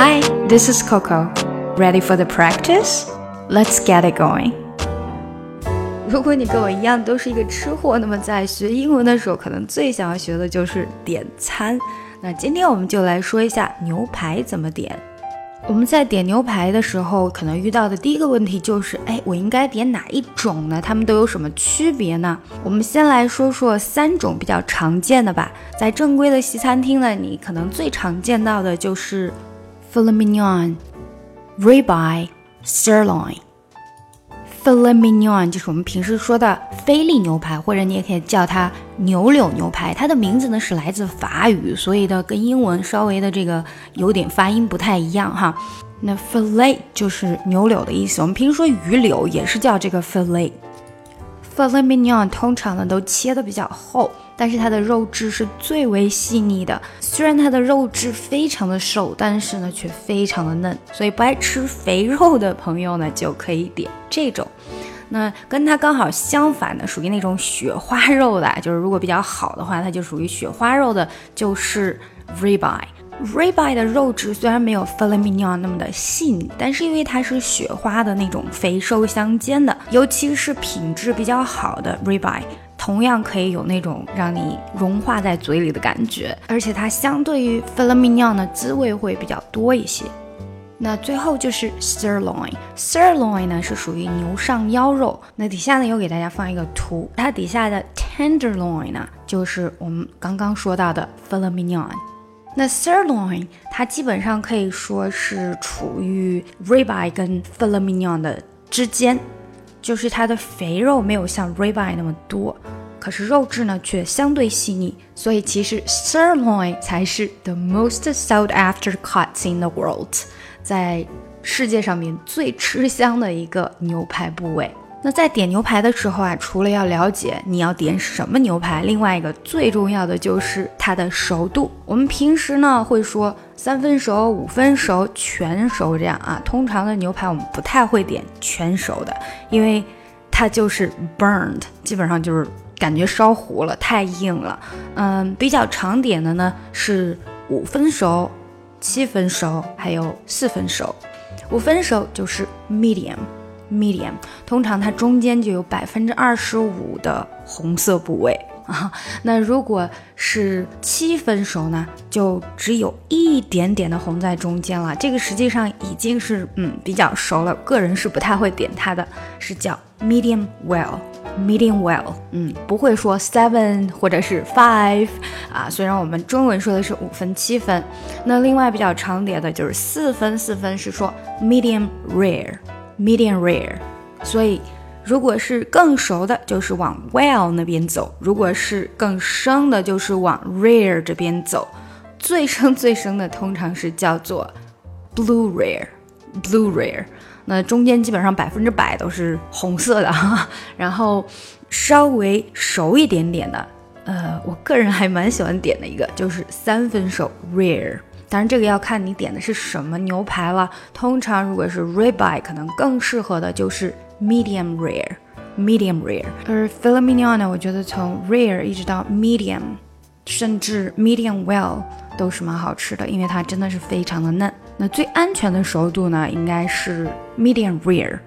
Hi, this is Coco. Ready for the practice? Let's get it going. 如果你跟我一样都是一个吃货，那么在学英文的时候，可能最想要学的就是点餐。那今天我们就来说一下牛排怎么点。我们在点牛排的时候，可能遇到的第一个问题就是，哎，我应该点哪一种呢？它们都有什么区别呢？我们先来说说三种比较常见的吧。在正规的西餐厅呢，你可能最常见到的就是 filet mignon、ribeye、sirloin。filet mignon 就是我们平时说的菲力牛排，或者你也可以叫它牛柳牛排。它的名字呢是来自法语，所以的跟英文稍微的这个有点发音不太一样哈。那 filet 就是牛柳的意思，我们平时说鱼柳也是叫这个 filet。filet mignon 通常呢都切的比较厚。但是它的肉质是最为细腻的，虽然它的肉质非常的瘦，但是呢却非常的嫩，所以不爱吃肥肉的朋友呢就可以点这种。那跟它刚好相反的，属于那种雪花肉的，就是如果比较好的话，它就属于雪花肉的，就是 ribeye。ribeye 的肉质虽然没有 filet mignon 那么的细腻，但是因为它是雪花的那种肥瘦相间的，尤其是品质比较好的 ribeye。同样可以有那种让你融化在嘴里的感觉，而且它相对于 f i l e m i g n o n 的滋味会比较多一些。那最后就是 sirloin，sirloin 呢是属于牛上腰肉。那底下呢又给大家放一个图，它底下的 tenderloin 呢就是我们刚刚说到的 f i l e m i g n o n。那 sirloin 它基本上可以说是处于 ribeye 跟 f i l e m i g n o n 的之间。就是它的肥肉没有像 ribeye 那么多，可是肉质呢却相对细腻，所以其实 sirloin 才是 the most sought after cuts in the world，在世界上面最吃香的一个牛排部位。那在点牛排的时候啊，除了要了解你要点什么牛排，另外一个最重要的就是它的熟度。我们平时呢会说三分熟、五分熟、全熟这样啊。通常的牛排我们不太会点全熟的，因为它就是 burned，基本上就是感觉烧糊了，太硬了。嗯，比较长点的呢是五分熟、七分熟，还有四分熟。五分熟就是 medium。medium，通常它中间就有百分之二十五的红色部位啊。那如果是七分熟呢，就只有一点点的红在中间了。这个实际上已经是嗯比较熟了，个人是不太会点它的，是叫 medium well，medium well，嗯，不会说 seven 或者是 five 啊。虽然我们中文说的是五分七分，那另外比较常点的就是四分，四分是说 medium rare。Medium rare，所以如果是更熟的，就是往 well 那边走；如果是更生的，就是往 rare 这边走。最生最生的通常是叫做 blue rare，blue rare。那中间基本上百分之百都是红色的哈。然后稍微熟一点点的，呃，我个人还蛮喜欢点的一个，就是三分熟 rare。当然，这个要看你点的是什么牛排了。通常如果是 ribeye，可能更适合的就是 medium rare，medium rare。而 f i l o m i n o 呢，我觉得从 rare 一直到 medium，甚至 medium well 都是蛮好吃的，因为它真的是非常的嫩。那最安全的熟度呢，应该是 medium rare，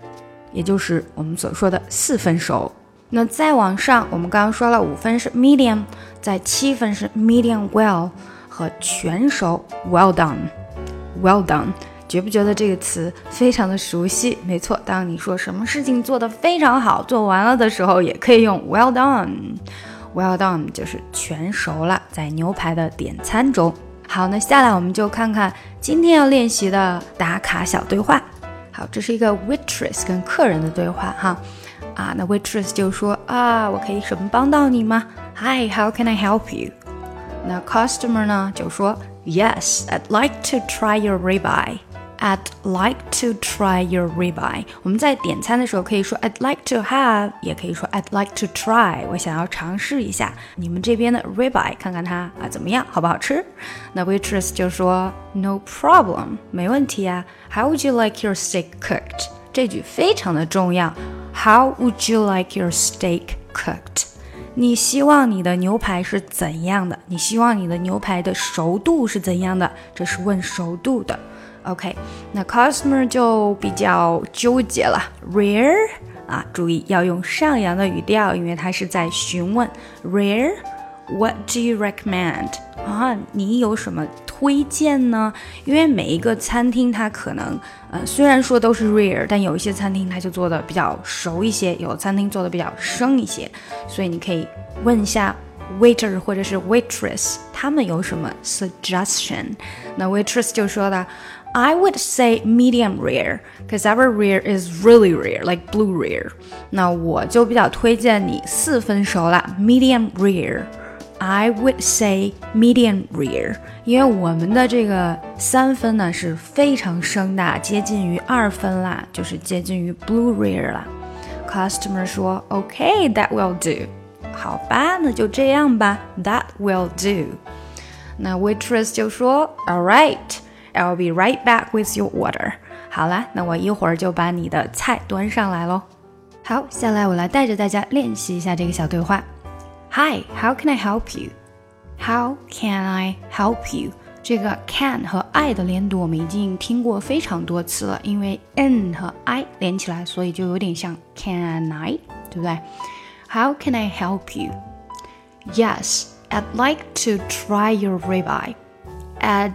也就是我们所说的四分熟。那再往上，我们刚刚说了五分是 medium，在七分是 medium well。和全熟，well done，well done，觉不觉得这个词非常的熟悉？没错，当你说什么事情做得非常好，做完了的时候，也可以用 well done，well done 就是全熟了。在牛排的点餐中，好，那下来我们就看看今天要练习的打卡小对话。好，这是一个 waitress 跟客人的对话哈，啊，那 waitress 就说啊，我可以什么帮到你吗？Hi，how can I help you？那 customer 呢就说 Yes, I'd like to try your ribeye. I'd like to try your ribeye. 我们在点餐的时候可以说 I'd like to have，也可以说 I'd like to try。我想要尝试一下你们这边的 ribeye，看看它啊怎么样，好不好吃？那 waitress 就说 No problem，没问题啊。How would you like your steak cooked？这句非常的重要。How would you like your steak cooked？你希望你的牛排是怎样的？你希望你的牛排的熟度是怎样的？这是问熟度的。OK，那 customer 就比较纠结了。Rare 啊，注意要用上扬的语调，因为他是在询问。Rare，What do you recommend？啊，你有什么推荐呢？因为每一个餐厅它可能，呃，虽然说都是 rare，但有一些餐厅它就做的比较熟一些，有的餐厅做的比较生一些，所以你可以问一下 waiter 或者是 waitress，他们有什么 suggestion？那 waitress 就说的。I would say medium rare, because our rare is really rare, like blue rare. 那我就比较推荐你四分熟啦，medium rare. I would say medium rare，因为我们的这个三分呢是非常生的，接近于二分啦，就是接近于 blue rare 啦。Customer 说，OK，that will do。好吧，那就这样吧，that will do。那 waitress 就说，All right。 I'll be right back with your order。好啦，那我一会儿就把你的菜端上来喽。好，下来我来带着大家练习一下这个小对话。Hi, how can I help you? How can I help you? 这个 can 和 I 的连读我们已经听过非常多次了，因为 n 和 I 连起来，所以就有点像 Can I，对不对？How can I help you? Yes, I'd like to try your ribeye. I'd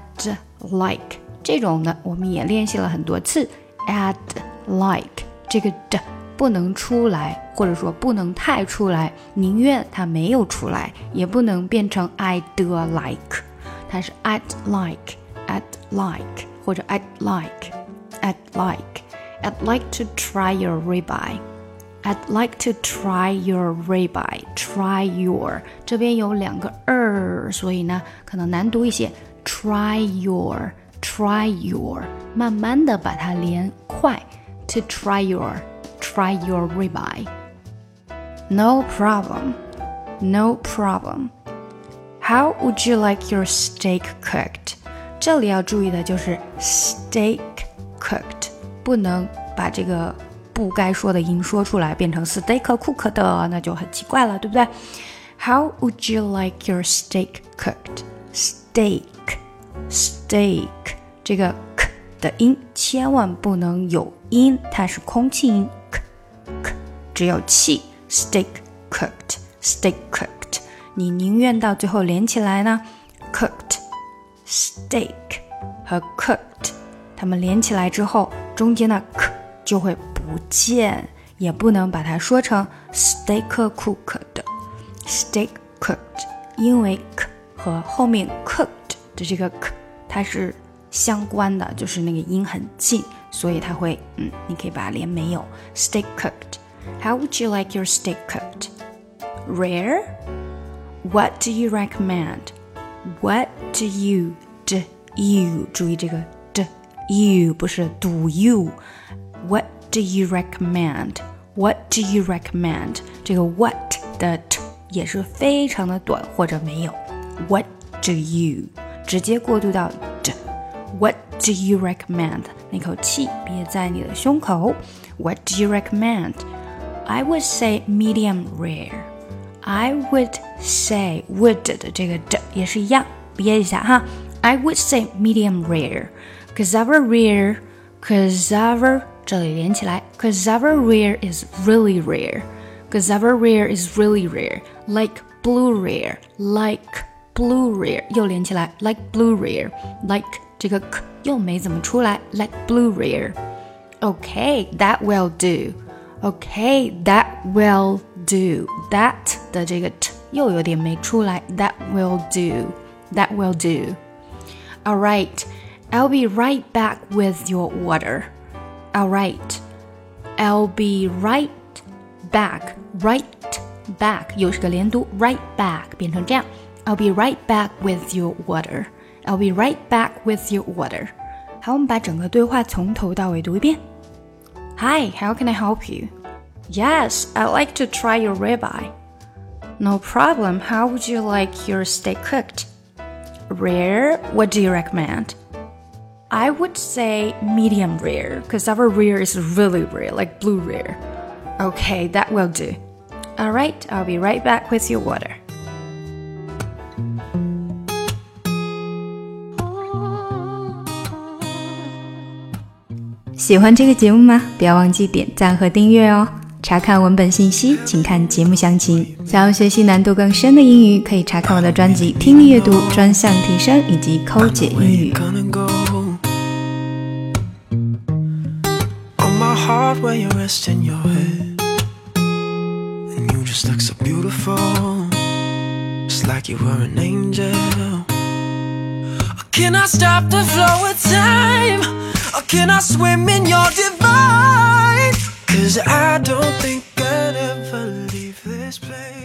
like 这种的，我们也练习了很多次。add like 这个的不能出来，或者说不能太出来，宁愿它没有出来，也不能变成 I do like，它是 I'd like，I'd like 或者 I'd like，I'd like，I'd like to try your ribeye。I'd like to try your ribeye. Try your 这边有两个 er，所以呢可能难读一些。 try your try your，慢慢的把它连快，to try your try your ribeye。No problem, no problem. How would you like your steak cooked? 这里要注意的就是 steak cooked，不能把这个不该说的音说出来，变成 steak cooked 的，那就很奇怪了，对不对？How would you like your steak cooked? Steak steak 这个 k 的音千万不能有音，它是空气音，k k 只有气。steak cooked steak cooked，你宁愿到最后连起来呢？cooked steak 和 cooked，它们连起来之后，中间的 k 就会不见，也不能把它说成 steak cooked steak cooked，因为 k 和后面 cooked 的这个 k。 它是相关的，就是那个音很近，所以它会，嗯，你可以把它连没有。Steak cooked. How would you like your steak cooked? Rare? What do you recommend? What do you do you 注意这个 do you 不是 do you. What do you recommend? What do you recommend? 这个 what 的 t 也是非常的短或者没有。What do you? 直接过渡到 d。What do you recommend？那口气憋在你的胸口。What do you recommend? I would say medium rare. I would say would 的这个的也是一样，憋一下哈。I would say medium rare. Cassava rare, cassava 这里连起来，cassava rare is really rare. Cassava rare is really rare, like blue rare, like blue rare 又连起来，like blue rare like 这个 k 又没怎么出来，like blue rare。Okay, that will do. Okay, that will do. That 的这个 t 又有点没出来，that will do. That will do. All right, I'll be right back with your order. All right, I'll be right back. Right back 又是个连读，right back 变成这样。 I'll be right back with your order. I'll be right back with your order. 好，我们把整个对话从头到尾读一遍。Hi, how can I help you? Yes, I'd like to try your ribeye. No problem. How would you like your steak cooked? Rare? What do you recommend? I would say medium rare, because our rare is really rare, like blue rare. Okay, that will do. All right, I'll be right back with your water. 喜欢这个节目吗？不要忘记点赞和订阅哦。查看文本信息，请看节目详情。想要学习难度更深的英语，可以查看我的专辑《听力阅读专项提升》以及《抠解英语》。Or can I swim in your divine? Cause I don't think I'd ever leave this place.